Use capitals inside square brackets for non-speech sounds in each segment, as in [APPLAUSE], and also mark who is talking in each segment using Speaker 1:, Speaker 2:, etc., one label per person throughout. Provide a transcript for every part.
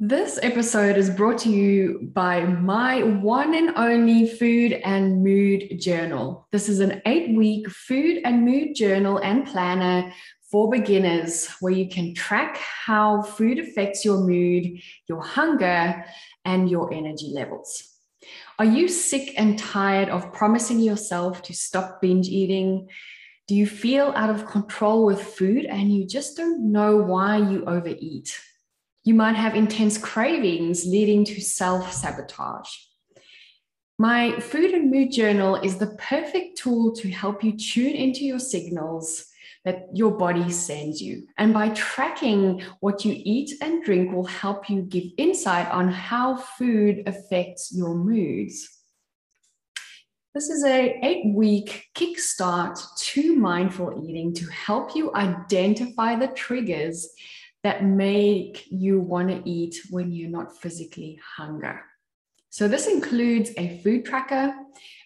Speaker 1: This episode is brought to you by my one and only food and mood journal. This is an eight week food and mood journal and planner for beginners where you can track how food affects your mood, your hunger, and your energy levels. Are you sick and tired of promising yourself to stop binge eating? Do you feel out of control with food and you just don't know why you overeat? You might have intense cravings leading to self sabotage. My food and mood journal is the perfect tool to help you tune into your signals that your body sends you. And by tracking what you eat and drink will help you give insight on how food affects your moods. This is a 8-week kickstart to mindful eating to help you identify the triggers that make you want to eat when you're not physically hungry. So, this includes a food tracker,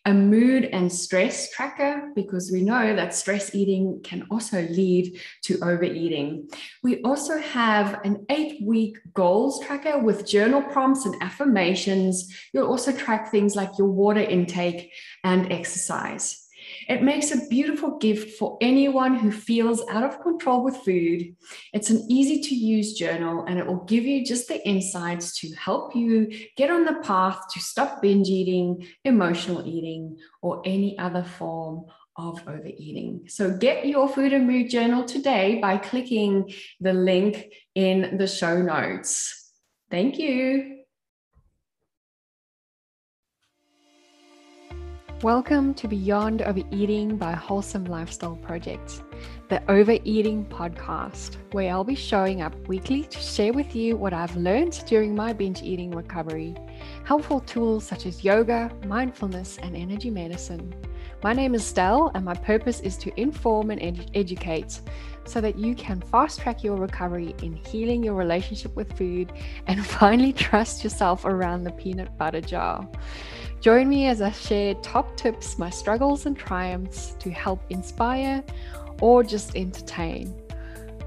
Speaker 1: a mood and stress tracker, because we know that stress eating can also lead to overeating. We also have an eight week goals tracker with journal prompts and affirmations. You'll also track things like your water intake and exercise. It makes a beautiful gift for anyone who feels out of control with food. It's an easy to use journal and it will give you just the insights to help you get on the path to stop binge eating, emotional eating, or any other form of overeating. So get your food and mood journal today by clicking the link in the show notes. Thank you. Welcome to Beyond Overeating by Wholesome Lifestyle Project, the Overeating podcast, where I'll be showing up weekly to share with you what I've learned during my binge eating recovery, helpful tools such as yoga, mindfulness, and energy medicine. My name is Stell, and my purpose is to inform and ed- educate so that you can fast track your recovery in healing your relationship with food and [LAUGHS] finally trust yourself around the peanut butter jar. Join me as I share top tips, my struggles and triumphs to help inspire or just entertain.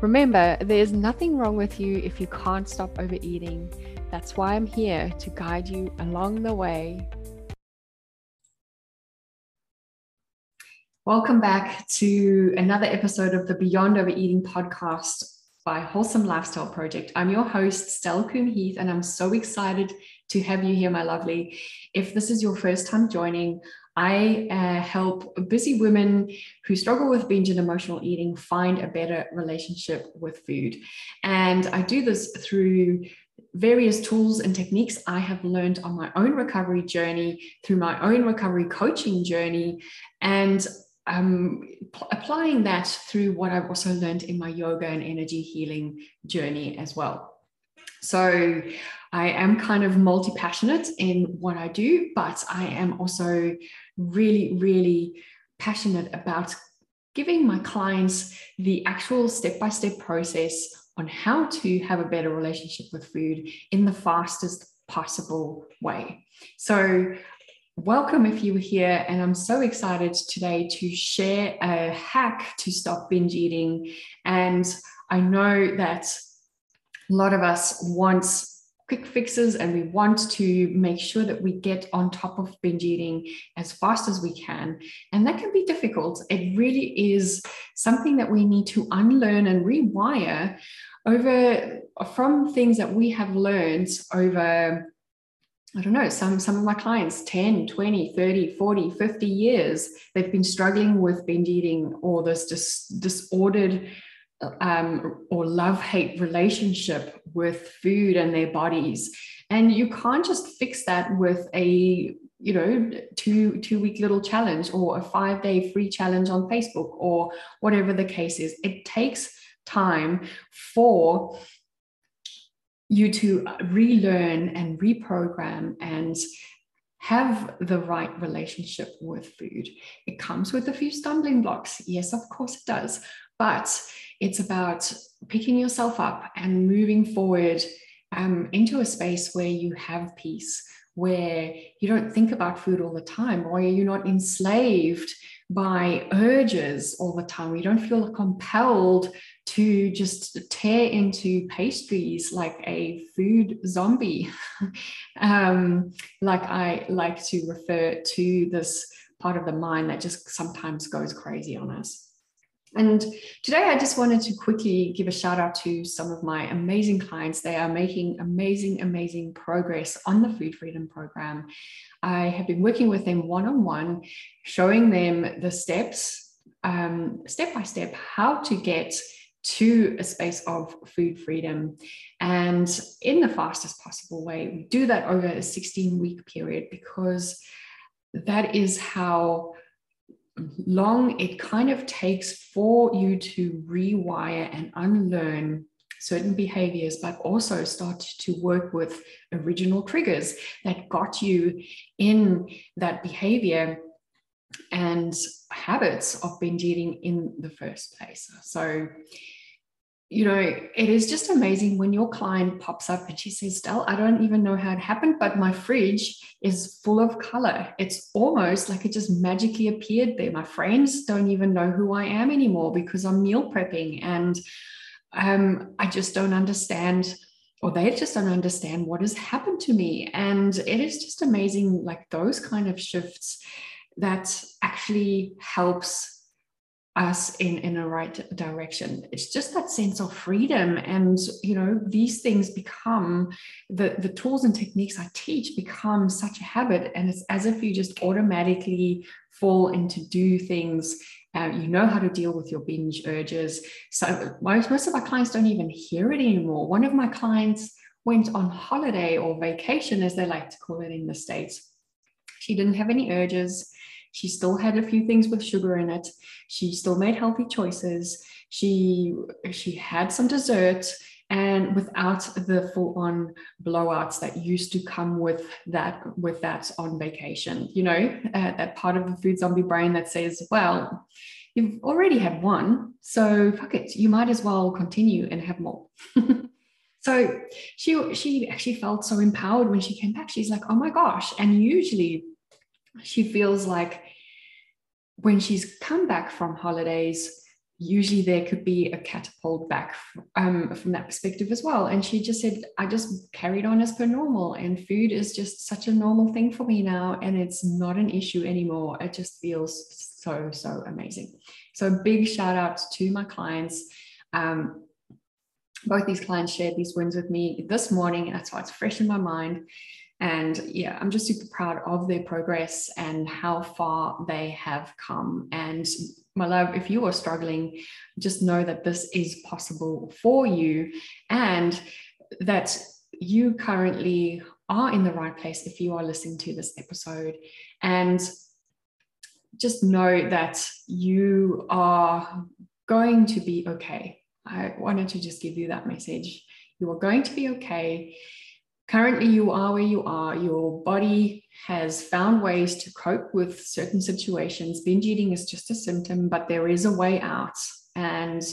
Speaker 1: Remember, there's nothing wrong with you if you can't stop overeating. That's why I'm here to guide you along the way. Welcome back to another episode of the Beyond Overeating podcast by Wholesome Lifestyle Project. I'm your host, Stella Coombe Heath, and I'm so excited to have you here, my lovely. If this is your first time joining, I uh, help busy women who struggle with binge and emotional eating find a better relationship with food. And I do this through various tools and techniques I have learned on my own recovery journey, through my own recovery coaching journey, and um, applying that through what I've also learned in my yoga and energy healing journey as well. So I am kind of multi passionate in what I do, but I am also really, really passionate about giving my clients the actual step by step process on how to have a better relationship with food in the fastest possible way. So, welcome if you were here, and I'm so excited today to share a hack to stop binge eating. And I know that a lot of us want quick fixes and we want to make sure that we get on top of binge eating as fast as we can. And that can be difficult. It really is something that we need to unlearn and rewire over from things that we have learned over I don't know, some, some of my clients, 10, 20, 30, 40, 50 years, they've been struggling with binge eating or this dis- disordered um, or love hate relationship with food and their bodies. And you can't just fix that with a you know two two week little challenge or a five day free challenge on facebook or whatever the case is it takes time for you to relearn and reprogram and have the right relationship with food. It comes with a few stumbling blocks. Yes, of course it does. But it's about picking yourself up and moving forward um, into a space where you have peace, where you don't think about food all the time, or you're not enslaved by urges all the time. You don't feel compelled to just tear into pastries like a food zombie. [LAUGHS] um, like I like to refer to this part of the mind that just sometimes goes crazy on us. And today I just wanted to quickly give a shout out to some of my amazing clients. They are making amazing, amazing progress on the Food Freedom Program. I have been working with them one on one, showing them the steps, um, step by step, how to get to a space of food freedom and in the fastest possible way. We do that over a 16 week period because that is how long it kind of takes for you to rewire and unlearn certain behaviors, but also start to work with original triggers that got you in that behavior and habits of binge eating in the first place. So, you know, it is just amazing when your client pops up and she says, Stell, I don't even know how it happened, but my fridge is full of color. It's almost like it just magically appeared there. My friends don't even know who I am anymore because I'm meal prepping and um, I just don't understand or they just don't understand what has happened to me. And it is just amazing, like those kind of shifts that actually helps us in in a right direction. It's just that sense of freedom and you know these things become the the tools and techniques i teach become such a habit and it's as if you just automatically fall into do things. Uh, you know how to deal with your binge urges. So most, most of our clients don't even hear it anymore. One of my clients went on holiday or vacation as they like to call it in the states. She didn't have any urges she still had a few things with sugar in it. She still made healthy choices. She she had some dessert and without the full on blowouts that used to come with that with that on vacation you know uh, that part of the food zombie brain that says well you've already had one so fuck it you might as well continue and have more [LAUGHS] so she she actually felt so empowered when she came back she's like oh my gosh and usually she feels like when she's come back from holidays, usually there could be a catapult back um, from that perspective as well. And she just said, I just carried on as per normal, and food is just such a normal thing for me now, and it's not an issue anymore. It just feels so, so amazing. So, big shout out to my clients. Um, both these clients shared these wins with me this morning. And That's why it's fresh in my mind. And yeah, I'm just super proud of their progress and how far they have come. And my love, if you are struggling, just know that this is possible for you and that you currently are in the right place if you are listening to this episode. And just know that you are going to be okay. I wanted to just give you that message. You are going to be okay currently you are where you are. Your body has found ways to cope with certain situations. Binge eating is just a symptom but there is a way out. And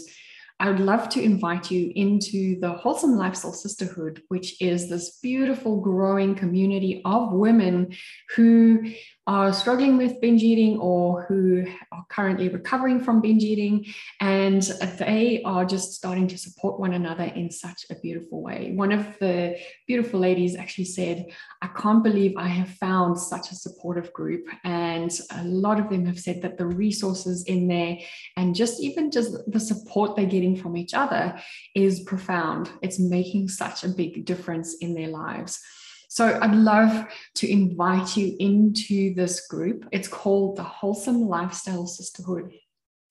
Speaker 1: I would love to invite you into the Wholesome Lifestyle Sisterhood, which is this beautiful, growing community of women who are struggling with binge eating or who are currently recovering from binge eating. And they are just starting to support one another in such a beautiful way. One of the beautiful ladies actually said, I can't believe I have found such a supportive group. And a lot of them have said that the resources in there and just even just the support they're getting from each other is profound. It's making such a big difference in their lives. So I'd love to invite you into this group. It's called the Wholesome Lifestyle Sisterhood.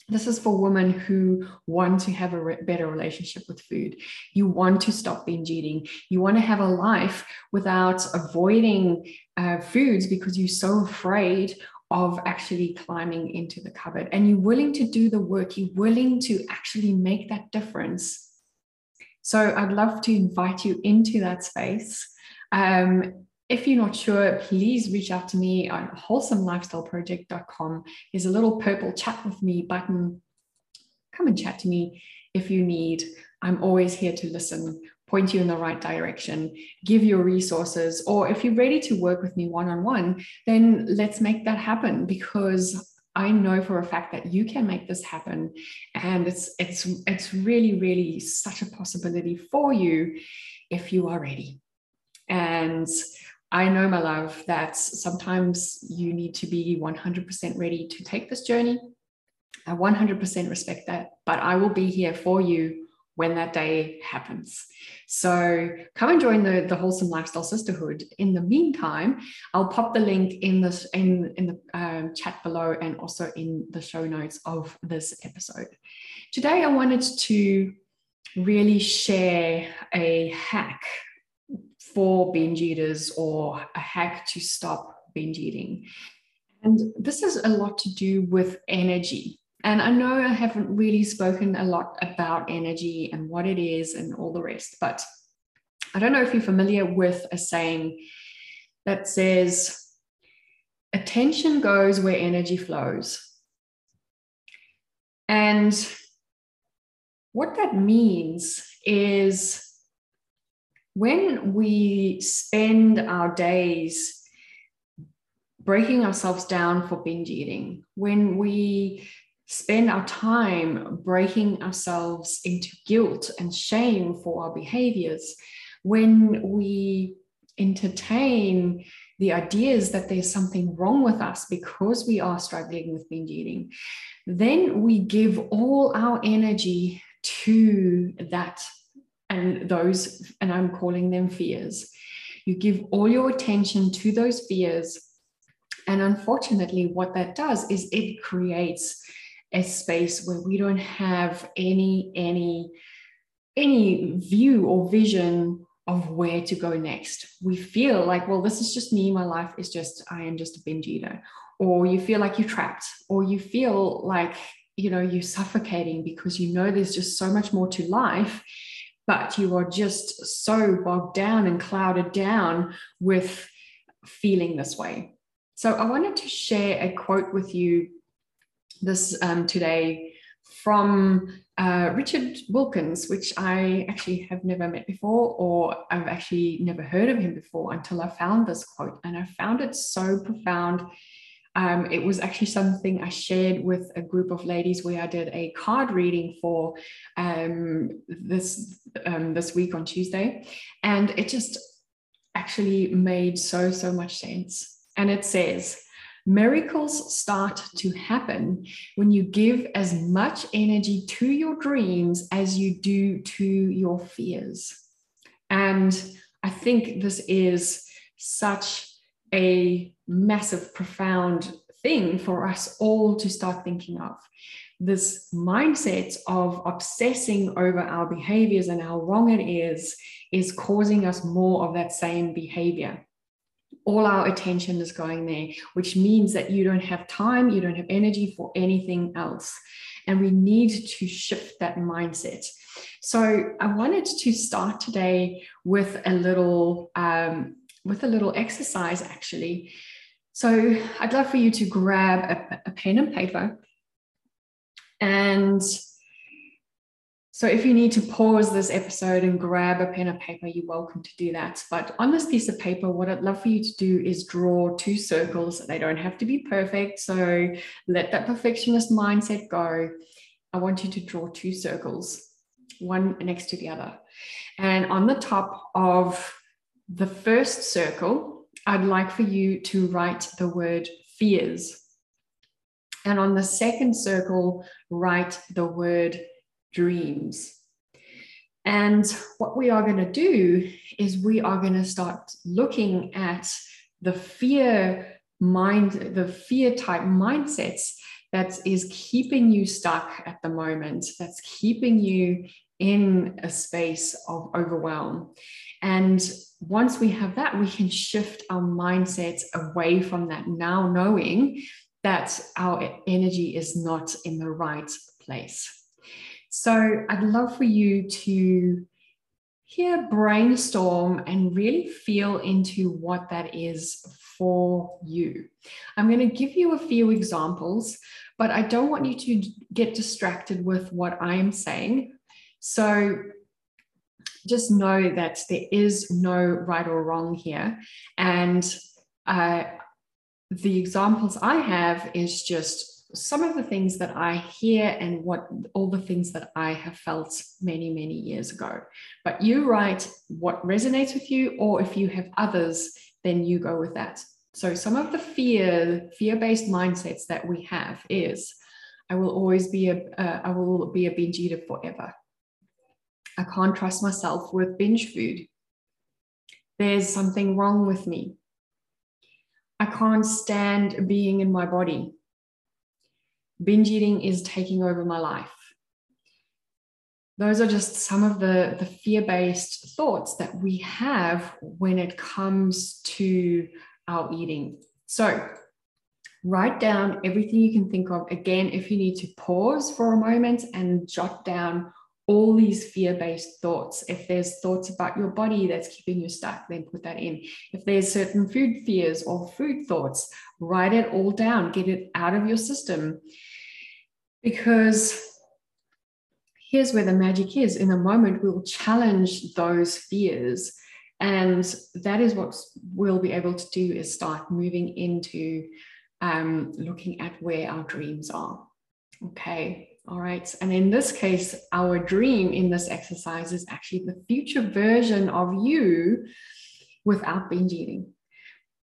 Speaker 1: This is for women who want to have a re- better relationship with food. You want to stop binge eating. You want to have a life without avoiding uh, foods because you're so afraid of actually climbing into the cupboard. And you're willing to do the work, you're willing to actually make that difference. So I'd love to invite you into that space. Um, if you're not sure, please reach out to me on wholesomelifestyleproject.com. There's a little purple chat with me button. Come and chat to me if you need. I'm always here to listen, point you in the right direction, give you resources, or if you're ready to work with me one on one, then let's make that happen because I know for a fact that you can make this happen. And it's it's it's really, really such a possibility for you if you are ready. And I know, my love, that sometimes you need to be 100% ready to take this journey. I 100% respect that, but I will be here for you when that day happens. So come and join the, the Wholesome Lifestyle Sisterhood. In the meantime, I'll pop the link in this in, in the um, chat below and also in the show notes of this episode. Today, I wanted to really share a hack for binge eaters or a hack to stop binge eating. And this has a lot to do with energy and I know I haven't really spoken a lot about energy and what it is and all the rest, but I don't know if you're familiar with a saying that says, attention goes where energy flows. And what that means is when we spend our days breaking ourselves down for binge eating, when we spend our time breaking ourselves into guilt and shame for our behaviors, when we entertain the ideas that there's something wrong with us because we are struggling with binge eating, then we give all our energy to that and those, and I'm calling them fears. You give all your attention to those fears. And unfortunately, what that does is it creates a space where we don't have any any any view or vision of where to go next. We feel like, well, this is just me. My life is just, I am just a binge eater. Or you feel like you're trapped, or you feel like, you know, you're suffocating because you know there's just so much more to life, but you are just so bogged down and clouded down with feeling this way. So I wanted to share a quote with you this um, today from uh, Richard Wilkins, which I actually have never met before, or I've actually never heard of him before until I found this quote. And I found it so profound. Um, it was actually something I shared with a group of ladies where I did a card reading for um, this um, this week on Tuesday, and it just actually made so so much sense. And it says, Miracles start to happen when you give as much energy to your dreams as you do to your fears. And I think this is such a massive, profound thing for us all to start thinking of. This mindset of obsessing over our behaviors and how wrong it is, is causing us more of that same behavior all our attention is going there, which means that you don't have time, you don't have energy for anything else. And we need to shift that mindset. So I wanted to start today with a little um, with a little exercise actually. So I'd love for you to grab a, a pen and paper and so if you need to pause this episode and grab a pen and paper, you're welcome to do that. But on this piece of paper, what I'd love for you to do is draw two circles. They don't have to be perfect. So let that perfectionist mindset go. I want you to draw two circles, one next to the other. And on the top of the first circle, I'd like for you to write the word fears. And on the second circle, write the word dreams. And what we are going to do is we are going to start looking at the fear mind, the fear type mindsets that is keeping you stuck at the moment, that's keeping you in a space of overwhelm. And once we have that, we can shift our mindsets away from that now, knowing that our energy is not in the right place. So I'd love for you to here brainstorm and really feel into what that is for you. I'm going to give you a few examples, but I don't want you to get distracted with what I am saying. So just know that there is no right or wrong here. And uh, the examples I have is just some of the things that I hear and what all the things that I have felt many, many years ago. But you write what resonates with you, or if you have others, then you go with that. So some of the fear, fear-based mindsets that we have is I will always be a, uh, I will be a binge eater forever. I can't trust myself with binge food. There's something wrong with me. I can't stand being in my body. Binge eating is taking over my life. Those are just some of the, the fear based thoughts that we have when it comes to our eating. So, write down everything you can think of. Again, if you need to pause for a moment and jot down all these fear based thoughts. If there's thoughts about your body that's keeping you stuck, then put that in. If there's certain food fears or food thoughts, write it all down, get it out of your system. Because here's where the magic is in a moment, we'll challenge those fears. And that is what we'll be able to do is start moving into um, looking at where our dreams are. Okay. All right. And in this case, our dream in this exercise is actually the future version of you without binge eating.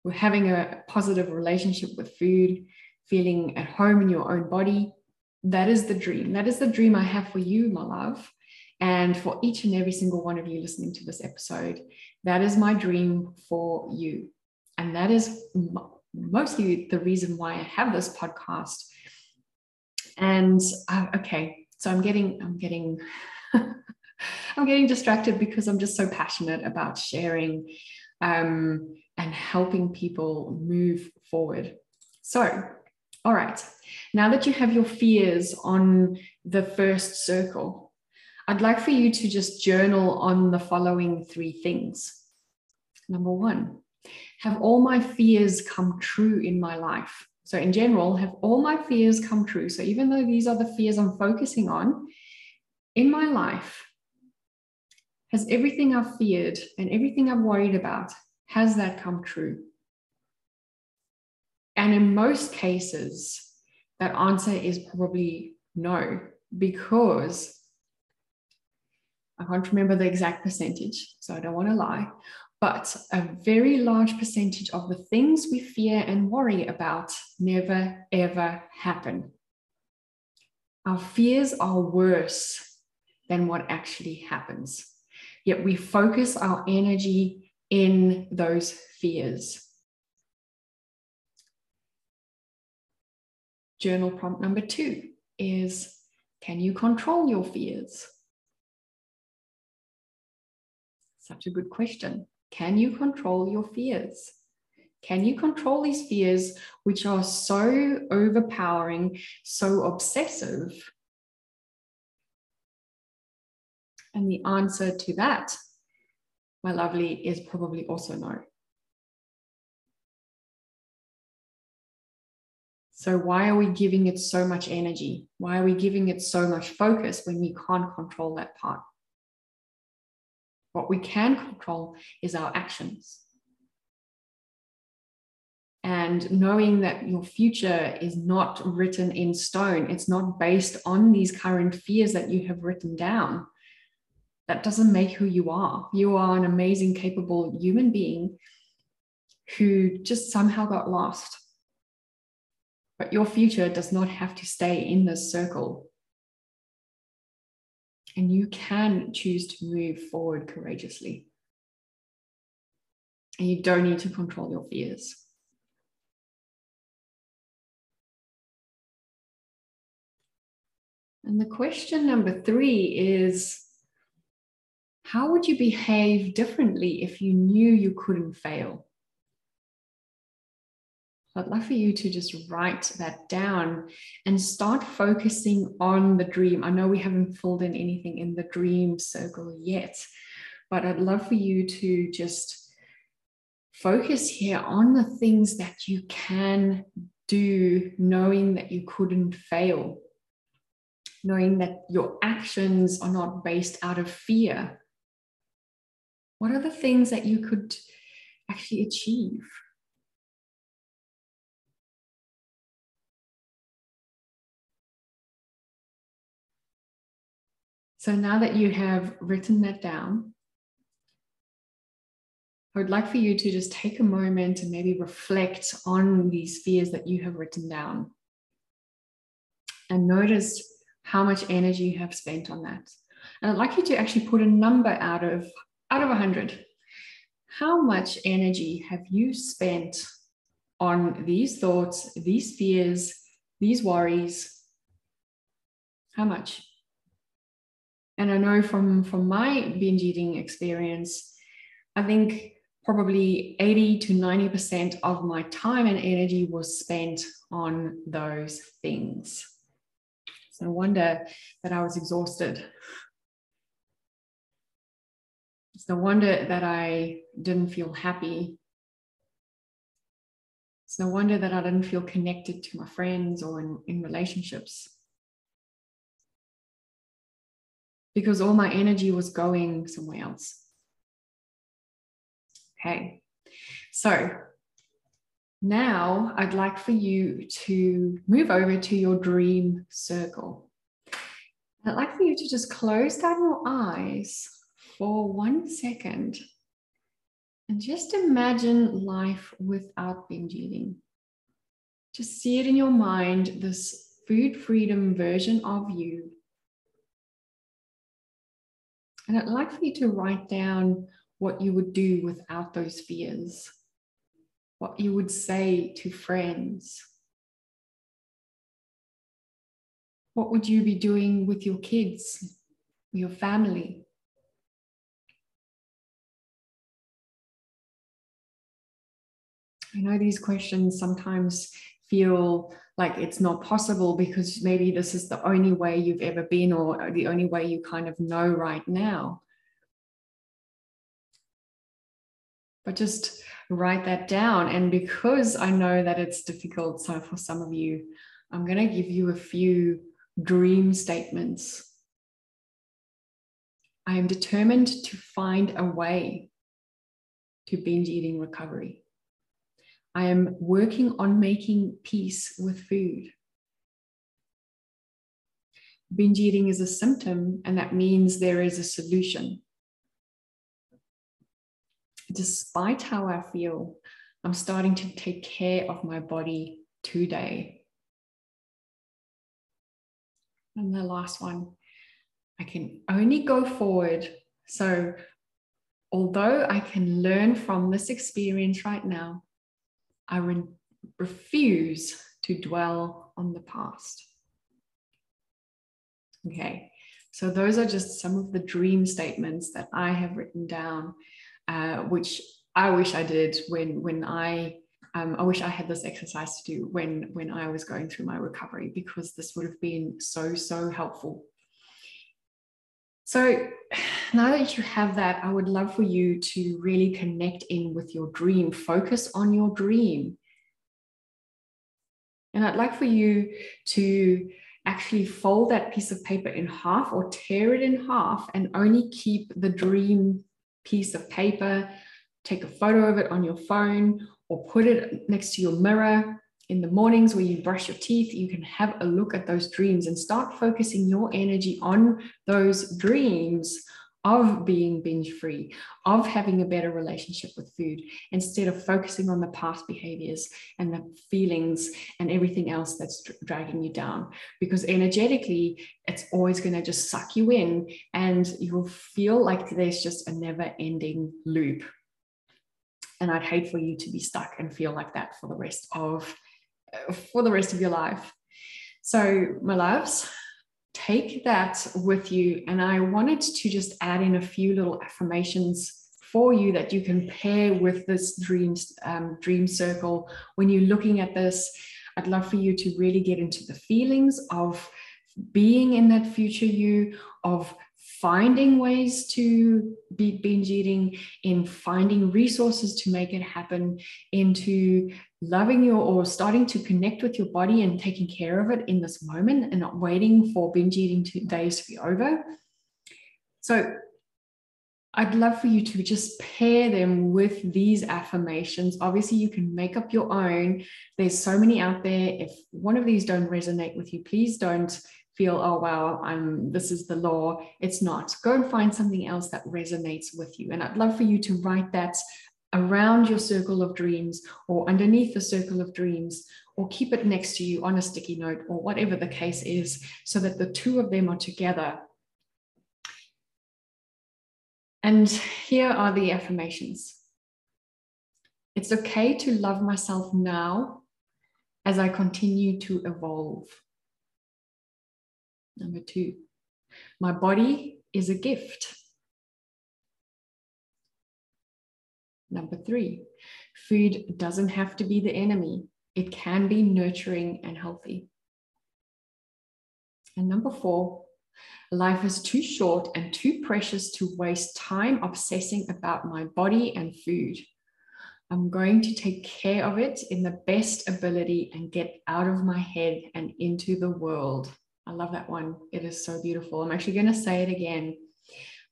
Speaker 1: We're having a positive relationship with food, feeling at home in your own body. That is the dream. That is the dream I have for you, my love. And for each and every single one of you listening to this episode, that is my dream for you. And that is mostly the reason why I have this podcast and uh, okay so i'm getting i'm getting [LAUGHS] i'm getting distracted because i'm just so passionate about sharing um, and helping people move forward. So all right now that you have your fears on the first circle i'd like for you to just journal on the following three things. Number one have all my fears come true in my life so, in general, have all my fears come true? So, even though these are the fears I'm focusing on in my life, has everything I've feared and everything I've worried about, has that come true? And in most cases, that answer is probably no, because I can't remember the exact percentage, so I don't want to lie. But a very large percentage of the things we fear and worry about never, ever happen. Our fears are worse than what actually happens. Yet we focus our energy in those fears. Journal prompt number two is Can you control your fears? Such a good question. Can you control your fears? Can you control these fears, which are so overpowering, so obsessive? And the answer to that, my lovely, is probably also no. So, why are we giving it so much energy? Why are we giving it so much focus when we can't control that part? What we can control is our actions. And knowing that your future is not written in stone, it's not based on these current fears that you have written down. That doesn't make who you are. You are an amazing, capable human being who just somehow got lost. But your future does not have to stay in this circle and you can choose to move forward courageously. And you don't need to control your fears. And the question number three is How would you behave differently if you knew you couldn't fail? I'd love for you to just write that down and start focusing on the dream. I know we haven't filled in anything in the dream circle yet, but I'd love for you to just focus here on the things that you can do, knowing that you couldn't fail, knowing that your actions are not based out of fear. What are the things that you could actually achieve? So now that you have written that down, I would like for you to just take a moment and maybe reflect on these fears that you have written down and notice how much energy you have spent on that. And I'd like you to actually put a number out of out of 100. How much energy have you spent on these thoughts, these fears, these worries? How much? And I know from from my binge eating experience, I think probably 80 to 90% of my time and energy was spent on those things. So no wonder that I was exhausted. It's no wonder that I didn't feel happy. It's no wonder that I didn't feel connected to my friends or in, in relationships. Because all my energy was going somewhere else. Okay, so now I'd like for you to move over to your dream circle. I'd like for you to just close down your eyes for one second and just imagine life without binge eating. Just see it in your mind, this food freedom version of you. And I'd like for you to write down what you would do without those fears, what you would say to friends. What would you be doing with your kids, your family? I know these questions sometimes feel like it's not possible because maybe this is the only way you've ever been or the only way you kind of know right now. but just write that down. And because I know that it's difficult, so for some of you, I'm going to give you a few dream statements. I am determined to find a way to binge eating recovery. I am working on making peace with food. Binge eating is a symptom, and that means there is a solution despite how I feel, I'm starting to take care of my body today. And the last one, I can only go forward. So, although I can learn from this experience right now, I re- refuse to dwell on the past. Okay, so those are just some of the dream statements that I have written down uh, which I wish I did when when I um, I wish I had this exercise to do when when I was going through my recovery because this would have been so so helpful. So now that you have that, I would love for you to really connect in with your dream, focus on your dream. And I'd like for you to actually fold that piece of paper in half or tear it in half and only keep the dream piece of paper, take a photo of it on your phone, or put it next to your mirror. In the mornings where you brush your teeth, you can have a look at those dreams and start focusing your energy on those dreams of being binge free, of having a better relationship with food, instead of focusing on the past behaviors and the feelings and everything else that's dragging you down. Because energetically, it's always going to just suck you in and you'll feel like there's just a never ending loop. And I'd hate for you to be stuck and feel like that for the rest of uh, for the rest of your life. So, my loves, take that with you. And I wanted to just add in a few little affirmations for you that you can pair with this dreams um, dream circle when you're looking at this i'd love for you to really get into the feelings of being in that future you of finding ways to beat binge eating, in finding resources to make it happen, into loving your or starting to connect with your body and taking care of it in this moment and not waiting for binge eating days to be over. So I'd love for you to just pair them with these affirmations. Obviously, you can make up your own. There's so many out there. If one of these don't resonate with you, please don't feel, oh wow, I'm this is the law. It's not. Go and find something else that resonates with you. And I'd love for you to write that around your circle of dreams or underneath the circle of dreams or keep it next to you on a sticky note or whatever the case is so that the two of them are together and here are the affirmations it's okay to love myself now as I continue to evolve. Number two, my body is a gift. Number three, food doesn't have to be the enemy, it can be nurturing and healthy. And number four, life is too short and too precious to waste time obsessing about my body and food. I'm going to take care of it in the best ability and get out of my head and into the world. I love that one. It is so beautiful. I'm actually going to say it again.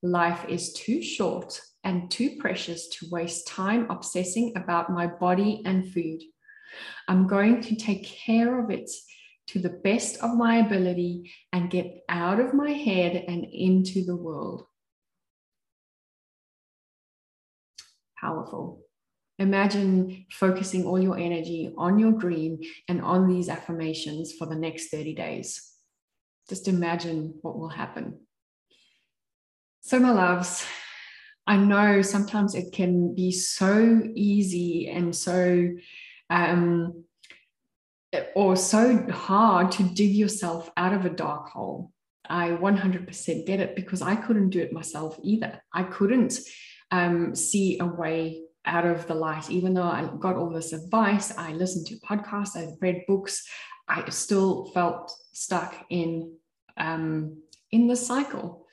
Speaker 1: Life is too short and too precious to waste time obsessing about my body and food. I'm going to take care of it to the best of my ability and get out of my head and into the world. Powerful. Imagine focusing all your energy on your dream and on these affirmations for the next 30 days. Just imagine what will happen. So, my loves, I know sometimes it can be so easy and so, um, or so hard to dig yourself out of a dark hole. I 100% get it because I couldn't do it myself either. I couldn't um, see a way out of the light. Even though I got all this advice, I listened to podcasts, I read books, I still felt stuck in um, in the cycle.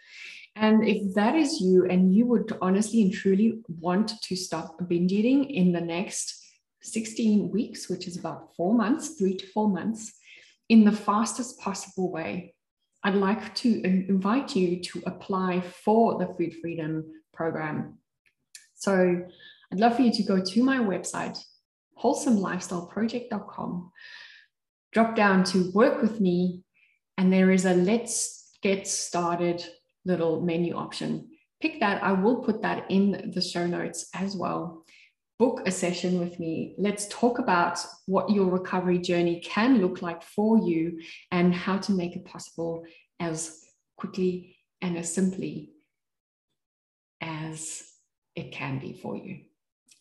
Speaker 1: And if that is you, and you would honestly and truly want to stop binge eating in the next 16 weeks, which is about four months, three to four months, in the fastest possible way, I'd like to invite you to apply for the Food Freedom Program. So I'd love for you to go to my website, wholesomelifestyleproject.com, drop down to work with me, and there is a let's get started little menu option. Pick that. I will put that in the show notes as well. Book a session with me. Let's talk about what your recovery journey can look like for you and how to make it possible as quickly and as simply as it can be for you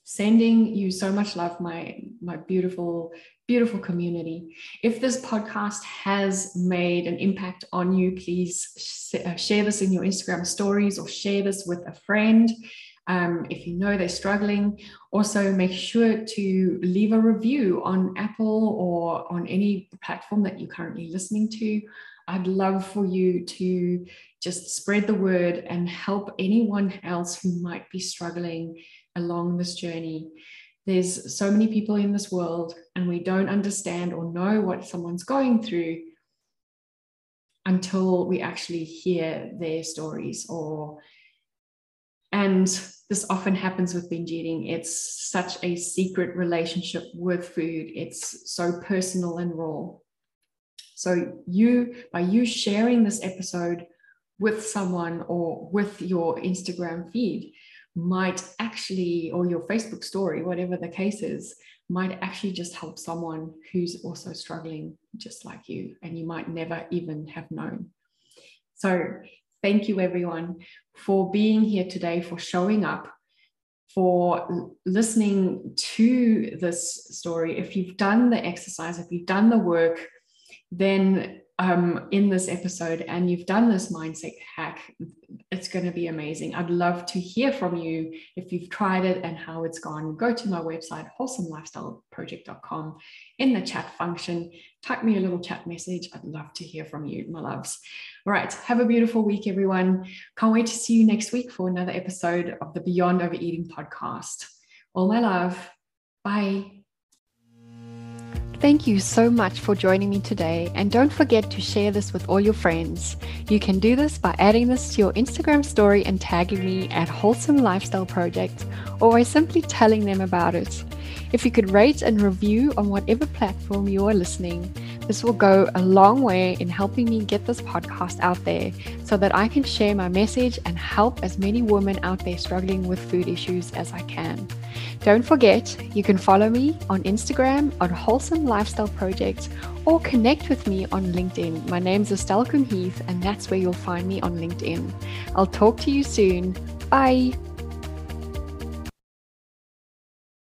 Speaker 1: sending you so much love my my beautiful beautiful community. If this podcast has made an impact on you please uh, share this in your instagram stories or share this with a friend. Um, if you know they're struggling also make sure to leave a review on apple or on any platform that you're currently listening to. I'd love for you to just spread the word and help anyone else who might be struggling along this journey. There's so many people in this world, and we don't understand or know what someone's going through until we actually hear their stories or and this often happens with binge eating. It's such a secret relationship with food. It's so personal and raw. So you by you sharing this episode with someone or with your instagram feed might actually, or your Facebook story, whatever the case is, might actually just help someone who's also struggling just like you, and you might never even have known. So, thank you everyone for being here today, for showing up, for listening to this story. If you've done the exercise, if you've done the work, then um, in this episode and you've done this mindset hack, it's going to be amazing. I'd love to hear from you if you've tried it and how it's gone. Go to my website, wholesomelifestyleproject.com. In the chat function, type me a little chat message. I'd love to hear from you, my loves. All right. Have a beautiful week, everyone. Can't wait to see you next week for another episode of the Beyond Overeating podcast. All my love. Bye. Thank you so much for joining me today, and don't forget to share this with all your friends. You can do this by adding this to your Instagram story and tagging me at Wholesome Lifestyle Project, or by simply telling them about it. If you could rate and review on whatever platform you are listening, This will go a long way in helping me get this podcast out there so that I can share my message and help as many women out there struggling with food issues as I can. Don't forget, you can follow me on Instagram on Wholesome Lifestyle Project or connect with me on LinkedIn. My name's Estelle Heath, and that's where you'll find me on LinkedIn. I'll talk to you soon. Bye.